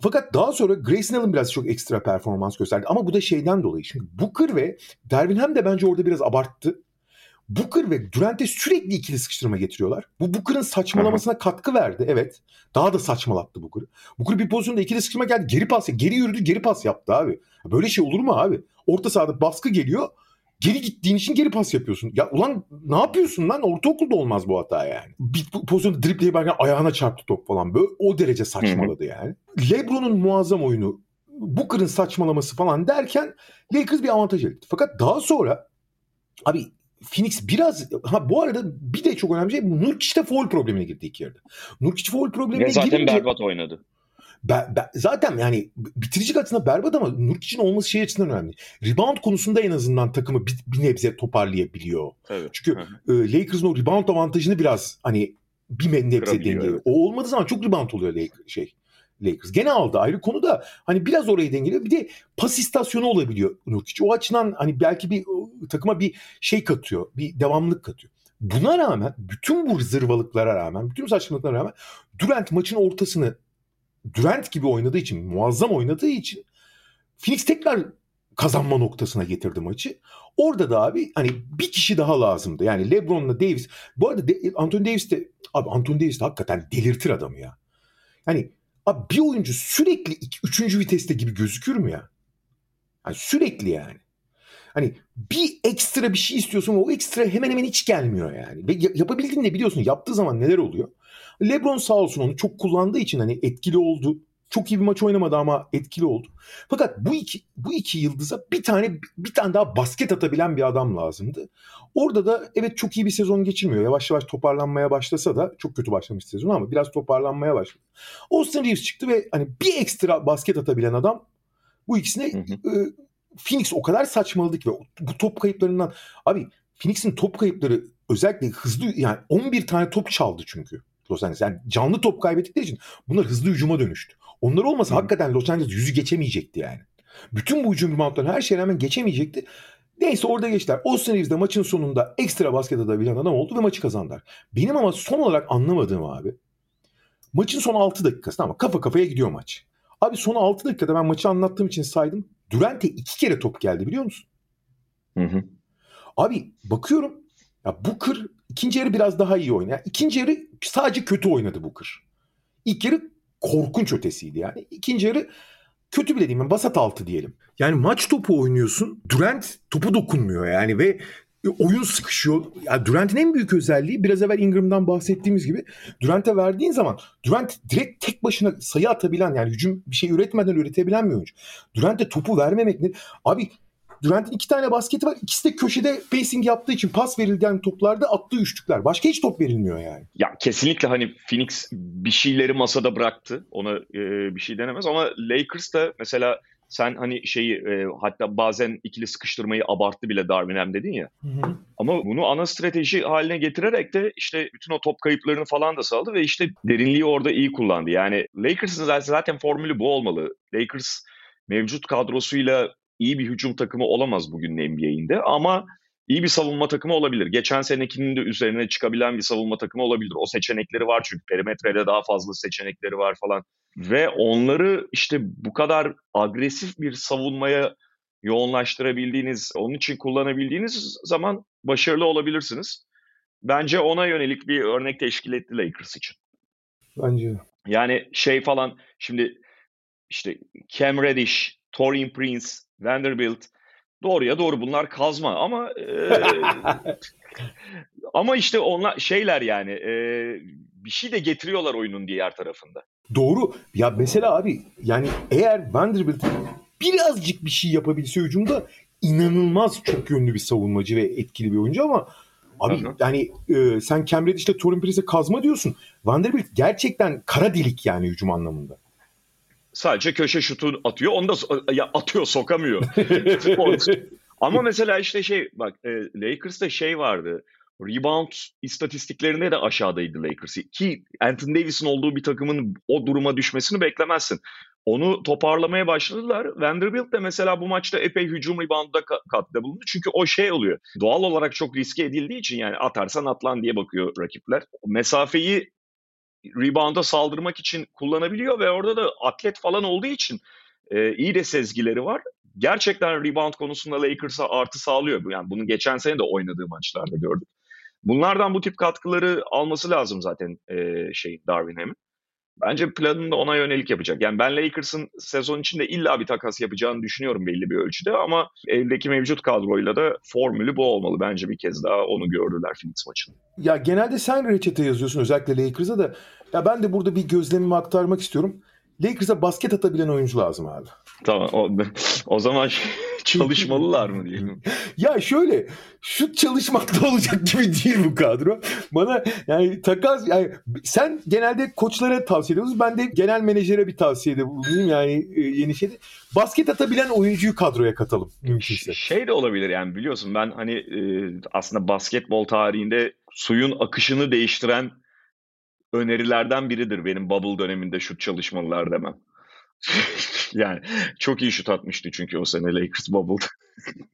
Fakat daha sonra Grayson Allen biraz çok ekstra performans gösterdi. Ama bu da şeyden dolayı. Çünkü Booker ve Dervin hem de bence orada biraz abarttı. Booker ve Durant'e sürekli ikili sıkıştırma getiriyorlar. Bu Booker'ın saçmalamasına katkı verdi. Evet. Daha da saçmalattı Booker'ı. Booker bir pozisyonda ikili sıkıştırma geldi. Geri pas, geri yürüdü, geri pas yaptı abi. Böyle şey olur mu abi? Orta sahada baskı geliyor. Geri gittiğin için geri pas yapıyorsun. Ya ulan ne yapıyorsun lan? Ortaokulda olmaz bu hata yani. Bir pozisyonda yaparken ayağına çarptı top falan. Böyle o derece saçmaladı yani. LeBron'un muazzam oyunu, Booker'ın saçmalaması falan derken Lakers bir avantaj elde etti. Fakat daha sonra abi Phoenix biraz ha bu arada bir de çok önemli şey Nurkic de foul problemine girdi iki yarıda. Nurkic foul problemine Ve zaten girince, berbat oynadı. Be, be, zaten yani bitiricilik açısından berbat ama Nurkic'in olması şey açısından önemli. Rebound konusunda en azından takımı bir, bir nebze toparlayabiliyor. Tabii. Çünkü e, Lakers'ın o rebound avantajını biraz hani bir nebze dengeliyor. Evet. O olmadığı zaman çok rebound oluyor şey. Lakers. Gene aldı ayrı konu da hani biraz orayı dengeliyor. Bir de pas istasyonu olabiliyor Nurkic. O açıdan hani belki bir takıma bir şey katıyor. Bir devamlık katıyor. Buna rağmen bütün bu zırvalıklara rağmen, bütün saçmalıklara rağmen Durant maçın ortasını Durant gibi oynadığı için, muazzam oynadığı için Phoenix tekrar kazanma noktasına getirdi maçı. Orada da abi hani bir kişi daha lazımdı. Yani LeBron'la Davis. Bu arada de, Anthony Davis de abi Anthony Davis de hakikaten delirtir adamı ya. Yani abi bir oyuncu sürekli iki, üçüncü viteste gibi gözükür mü ya? Yani sürekli yani. Hani bir ekstra bir şey istiyorsun o ekstra hemen hemen hiç gelmiyor yani. Ve yapabildiğini biliyorsun yaptığı zaman neler oluyor. LeBron sağ olsun onu çok kullandığı için hani etkili oldu. Çok iyi bir maç oynamadı ama etkili oldu. Fakat bu iki bu iki yıldıza bir tane bir tane daha basket atabilen bir adam lazımdı. Orada da evet çok iyi bir sezon geçirmiyor. Yavaş yavaş toparlanmaya başlasa da çok kötü başlamış sezon ama biraz toparlanmaya başladı. Austin Reeves çıktı ve hani bir ekstra basket atabilen adam bu ikisine hı hı. E, Phoenix o kadar saçmaladı ki ve bu top kayıplarından abi Phoenix'in top kayıpları özellikle hızlı yani 11 tane top çaldı çünkü. Los Angeles. Yani canlı top kaybettikleri için bunlar hızlı hücuma dönüştü. Onlar olmasa Hı. hakikaten Los Angeles yüzü geçemeyecekti yani. Bütün bu hücum reboundların her şeye rağmen geçemeyecekti. Neyse orada geçtiler. Austin Reeves'de maçın sonunda ekstra basket atabilen adam oldu ve maçı kazandılar. Benim ama son olarak anlamadığım abi. Maçın son 6 dakikası ama kafa kafaya gidiyor maç. Abi son 6 dakikada ben maçı anlattığım için saydım. Durant'e iki kere top geldi biliyor musun? Hı hı. Abi bakıyorum ya Booker ikinci yarı biraz daha iyi oynadı. Yani ikinci yarı sadece kötü oynadı Booker. İlk yarı korkunç ötesiydi yani. İkinci yarı kötü bile değil? Basat altı diyelim. Yani maç topu oynuyorsun. Durant topu dokunmuyor yani ve oyun sıkışıyor. Yani Durant'in en büyük özelliği biraz evvel Ingram'dan bahsettiğimiz gibi Durant'e verdiğin zaman Durant direkt tek başına sayı atabilen yani hücum bir şey üretmeden üretebilen bir oyuncu. Durant'e topu vermemek ne? Abi Durant'in iki tane basketi var. İkisi de köşede pacing yaptığı için pas verilen toplarda attığı üçlükler. Başka hiç top verilmiyor yani. Ya kesinlikle hani Phoenix bir şeyleri masada bıraktı. Ona e, bir şey denemez ama Lakers da mesela sen hani şeyi e, hatta bazen ikili sıkıştırmayı abarttı bile Darwin dedin ya. Hı hı. Ama bunu ana strateji haline getirerek de işte bütün o top kayıplarını falan da saldı ve işte derinliği orada iyi kullandı. Yani Lakers'ın zaten formülü bu olmalı. Lakers mevcut kadrosuyla iyi bir hücum takımı olamaz bugün NBA'inde ama iyi bir savunma takımı olabilir. Geçen senekinin de üzerine çıkabilen bir savunma takımı olabilir. O seçenekleri var çünkü perimetrede daha fazla seçenekleri var falan. Ve onları işte bu kadar agresif bir savunmaya yoğunlaştırabildiğiniz, onun için kullanabildiğiniz zaman başarılı olabilirsiniz. Bence ona yönelik bir örnek teşkil etti Lakers için. Bence. Yani şey falan şimdi işte Cam Reddish, Torian Prince, Vanderbilt doğruya doğru bunlar kazma ama e, ama işte onlar şeyler yani e, bir şey de getiriyorlar oyunun diğer tarafında. Doğru. Ya mesela abi yani eğer Vanderbilt birazcık bir şey yapabilse hücumda inanılmaz çok yönlü bir savunmacı ve etkili bir oyuncu ama abi Hı-hı. yani e, sen Cam Reddish'le Torin Prince'e kazma diyorsun. Vanderbilt gerçekten kara delik yani hücum anlamında. Sadece köşe şutu atıyor. Onu da ya atıyor sokamıyor. Ama mesela işte şey bak e, Lakers'ta şey vardı. Rebound istatistiklerinde de aşağıdaydı Lakers. Ki Anthony Davis'in olduğu bir takımın o duruma düşmesini beklemezsin. Onu toparlamaya başladılar. Vanderbilt de mesela bu maçta epey hücum reboundda katkıda bulundu. Çünkü o şey oluyor. Doğal olarak çok riske edildiği için yani atarsan atlan diye bakıyor rakipler. Mesafeyi rebound'a saldırmak için kullanabiliyor ve orada da atlet falan olduğu için e, iyi de sezgileri var. Gerçekten rebound konusunda Lakers'a artı sağlıyor. Yani bunu geçen sene de oynadığı maçlarda gördük. Bunlardan bu tip katkıları alması lazım zaten e, şey Darwin Ham'in. Bence planını da ona yönelik yapacak. Yani ben Lakers'ın sezon içinde illa bir takas yapacağını düşünüyorum belli bir ölçüde ama eldeki mevcut kadroyla da formülü bu olmalı. Bence bir kez daha onu gördüler Phoenix maçında. Ya genelde sen reçete yazıyorsun özellikle Lakers'a da. Ya ben de burada bir gözlemimi aktarmak istiyorum. Lakers'a basket atabilen oyuncu lazım abi. Tamam o, o zaman çalışmalılar mı diyelim? ya şöyle şut çalışmakta olacak gibi değil bu kadro. Bana yani takas yani sen genelde koçlara tavsiye ediyorsun. Ben de genel menajere bir tavsiyede bulunayım yani e, yeni şeyde. Basket atabilen oyuncuyu kadroya katalım mümkünse. Şey de olabilir yani biliyorsun ben hani e, aslında basketbol tarihinde suyun akışını değiştiren önerilerden biridir benim bubble döneminde şut çalışmalılar demem. yani çok iyi şut atmıştı çünkü o sene Lakers bubble'da.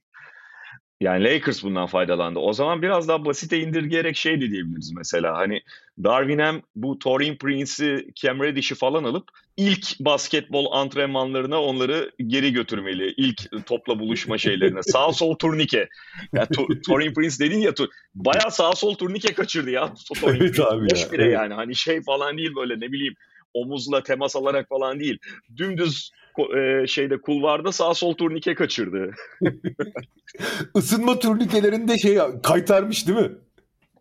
yani Lakers bundan faydalandı. O zaman biraz daha basite indirgeyerek şey de diyebiliriz mesela. Hani Darwin hem bu Torin Prince'i, Cam Reddish'i falan alıp ilk basketbol antrenmanlarına onları geri götürmeli. İlk topla buluşma şeylerine. sağ sol turnike. Ya, to, Torin Prince dedin ya bayağı sağ sol turnike kaçırdı ya. Torin evet abi ya. yani. Hani şey falan değil böyle ne bileyim omuzla temas alarak falan değil. Dümdüz e, şeyde kulvarda sağ sol turnike kaçırdı. Isınma turnikelerinde şey kaytarmış değil mi?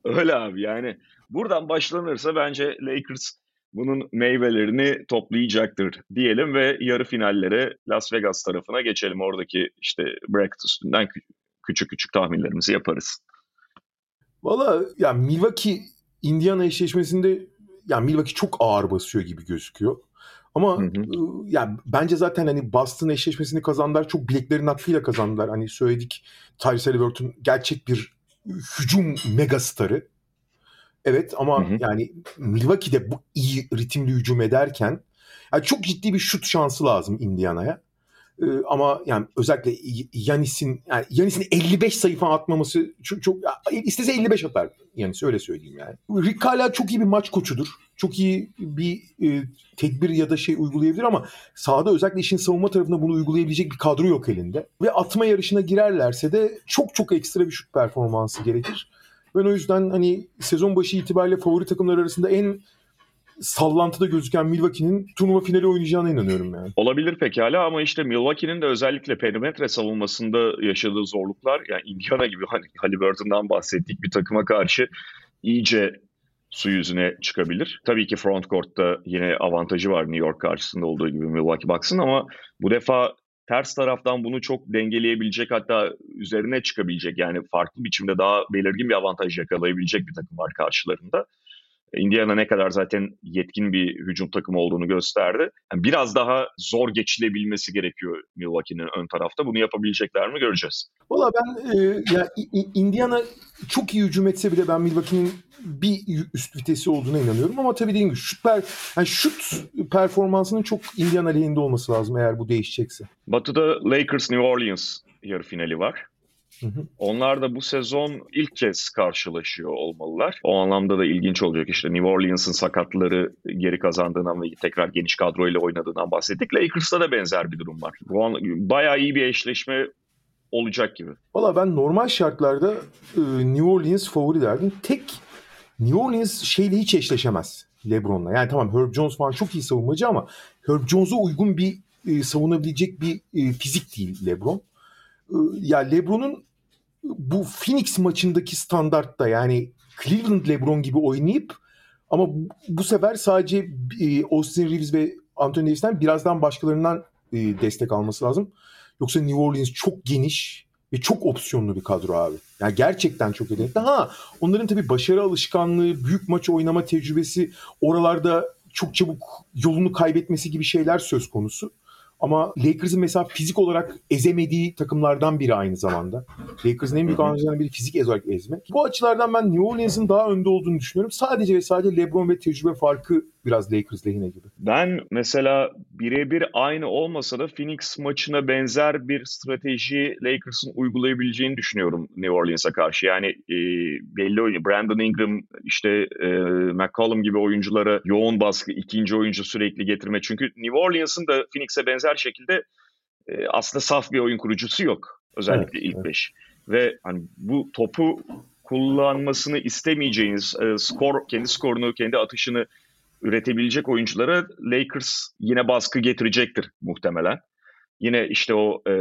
Öyle abi yani buradan başlanırsa bence Lakers bunun meyvelerini toplayacaktır diyelim ve yarı finallere Las Vegas tarafına geçelim. Oradaki işte bracket üstünden küçük küçük tahminlerimizi yaparız. Valla ya Milwaukee Indiana eşleşmesinde yani Milwaukee çok ağır basıyor gibi gözüküyor. Ama hı hı. yani bence zaten hani Boston eşleşmesini kazandılar. Çok bileklerin hakkıyla kazandılar. Hani söyledik Tyrese Halliburton gerçek bir hücum megastarı. Evet ama hı hı. yani Milwaukee'de bu iyi ritimli hücum ederken yani çok ciddi bir şut şansı lazım Indiana'ya. Ee, ama yani özellikle Yanis'in yani Yanis'in 55 sayı falan atmaması çok, çok istese 55 atar Yanis öyle söyleyeyim yani. Rick Carlisle çok iyi bir maç koçudur. Çok iyi bir e, tedbir ya da şey uygulayabilir ama sahada özellikle işin savunma tarafında bunu uygulayabilecek bir kadro yok elinde. Ve atma yarışına girerlerse de çok çok ekstra bir şut performansı gerekir. Ben o yüzden hani sezon başı itibariyle favori takımlar arasında en sallantıda gözüken Milwaukee'nin turnuva finali oynayacağına inanıyorum yani. Olabilir pekala ama işte Milwaukee'nin de özellikle perimetre savunmasında yaşadığı zorluklar yani Indiana gibi hani Halliburton'dan bahsettik bir takıma karşı iyice su yüzüne çıkabilir. Tabii ki front court'ta yine avantajı var New York karşısında olduğu gibi Milwaukee baksın ama bu defa ters taraftan bunu çok dengeleyebilecek hatta üzerine çıkabilecek yani farklı biçimde daha belirgin bir avantaj yakalayabilecek bir takım var karşılarında. Indiana ne kadar zaten yetkin bir hücum takımı olduğunu gösterdi. Yani biraz daha zor geçilebilmesi gerekiyor Milwaukee'nin ön tarafta. Bunu yapabilecekler mi göreceğiz. Valla ben e, ya Indiana çok iyi hücum etse bile ben Milwaukee'nin bir üst vitesi olduğuna inanıyorum ama tabii dediğim gibi şut, per, yani şut performansının çok Indiana lehinde olması lazım eğer bu değişecekse. Batı'da Lakers New Orleans yarı finali var. Hı hı. Onlar da bu sezon ilk kez karşılaşıyor olmalılar. O anlamda da ilginç olacak işte New Orleans'ın sakatları geri kazandığından ve tekrar geniş kadroyla oynadığından bahsettik. Lakers'ta da benzer bir durum var. Bu an, bayağı iyi bir eşleşme olacak gibi. Valla ben normal şartlarda e, New Orleans favori derdim. Tek New Orleans şeyle hiç eşleşemez LeBron'la. Yani tamam Herb Jones falan çok iyi savunmacı ama Herb Jones'a uygun bir e, savunabilecek bir e, fizik değil LeBron. E, ya LeBron'un bu Phoenix maçındaki standartta yani Cleveland LeBron gibi oynayıp ama bu sefer sadece e, Austin Reeves ve Anthony Davis'ten birazdan başkalarından e, destek alması lazım. Yoksa New Orleans çok geniş ve çok opsiyonlu bir kadro abi. Yani gerçekten çok yetenekli. Ha onların tabii başarı alışkanlığı, büyük maç oynama tecrübesi, oralarda çok çabuk yolunu kaybetmesi gibi şeyler söz konusu. Ama Lakers'ın mesela fizik olarak ezemediği takımlardan biri aynı zamanda. Lakers'ın en büyük avantajlarından biri fizik olarak ezmek. Bu açılardan ben New Orleans'ın daha önde olduğunu düşünüyorum. Sadece ve sadece LeBron ve tecrübe farkı biraz Lakers lehine gibi. Ben mesela birebir aynı olmasa da Phoenix maçına benzer bir strateji Lakers'ın uygulayabileceğini düşünüyorum New Orleans'a karşı. Yani e, belli oyuncu Brandon Ingram işte e, McCollum gibi oyunculara yoğun baskı ikinci oyuncu sürekli getirme. Çünkü New Orleans'ın da Phoenix'e benzer şekilde e, aslında saf bir oyun kurucusu yok. Özellikle evet, ilk 5. Evet. Ve hani bu topu kullanmasını istemeyeceğiniz e, skor kendi skorunu, kendi atışını üretebilecek oyunculara Lakers yine baskı getirecektir muhtemelen. Yine işte o e,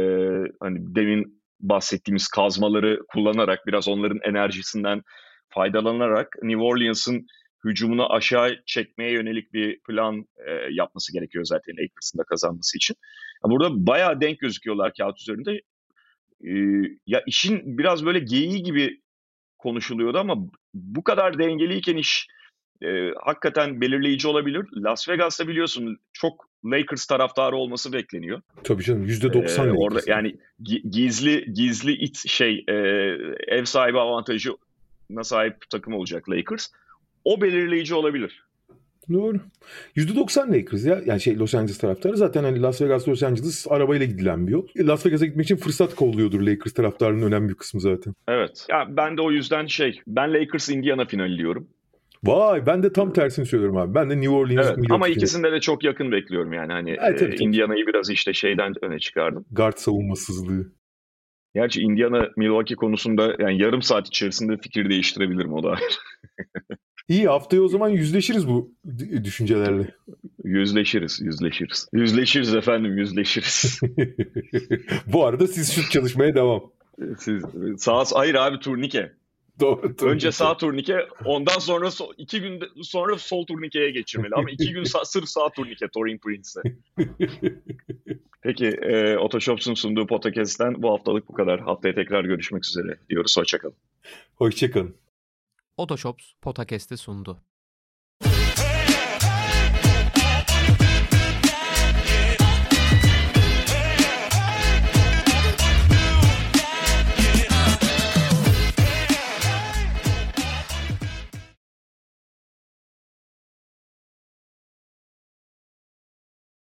hani demin bahsettiğimiz kazmaları kullanarak biraz onların enerjisinden faydalanarak New Orleans'ın hücumunu aşağı çekmeye yönelik bir plan e, yapması gerekiyor zaten Lakers'ın da kazanması için. Burada bayağı denk gözüküyorlar kağıt üzerinde. E, ya işin biraz böyle geyiği gibi konuşuluyordu ama bu kadar dengeliyken iş e, hakikaten belirleyici olabilir. Las Vegas'ta biliyorsun çok Lakers taraftarı olması bekleniyor. Tabii canım %90 ee, orada yani gizli gizli it şey e, ev sahibi avantajına sahip takım olacak Lakers. O belirleyici olabilir. Doğru. %90 Lakers ya. Yani şey Los Angeles taraftarı. Zaten hani Las Vegas, Los Angeles arabayla gidilen bir yol. Las Vegas'a gitmek için fırsat kolluyordur Lakers taraftarının önemli bir kısmı zaten. Evet. Ya ben de o yüzden şey ben Lakers Indiana finali diyorum. Vay ben de tam tersini söylüyorum abi. Ben de New Orleans evet, Ama ikisinde de çok yakın bekliyorum yani. Hani evet, e, Indiana'yı biraz işte şeyden öne çıkardım. Guard savunmasızlığı. Gerçi Indiana Milwaukee konusunda yani yarım saat içerisinde fikir değiştirebilirim o da. İyi haftaya o zaman yüzleşiriz bu düşüncelerle. Yüzleşiriz, yüzleşiriz. Yüzleşiriz efendim, yüzleşiriz. bu arada siz şu çalışmaya devam. Siz sağ hayır abi turnike. Doğru, turnike. Önce sağ turnike, ondan sonra so, iki gün sonra sol turnikeye geçirmeli. Ama iki gün sağ, sırf sağ turnike Torin Prince'e. Peki, e, Otoshops'un sunduğu podcast'ten bu haftalık bu kadar. Haftaya tekrar görüşmek üzere diyoruz. Hoşçakalın. Hoşçakalın. Otoshops Podcast'i sundu.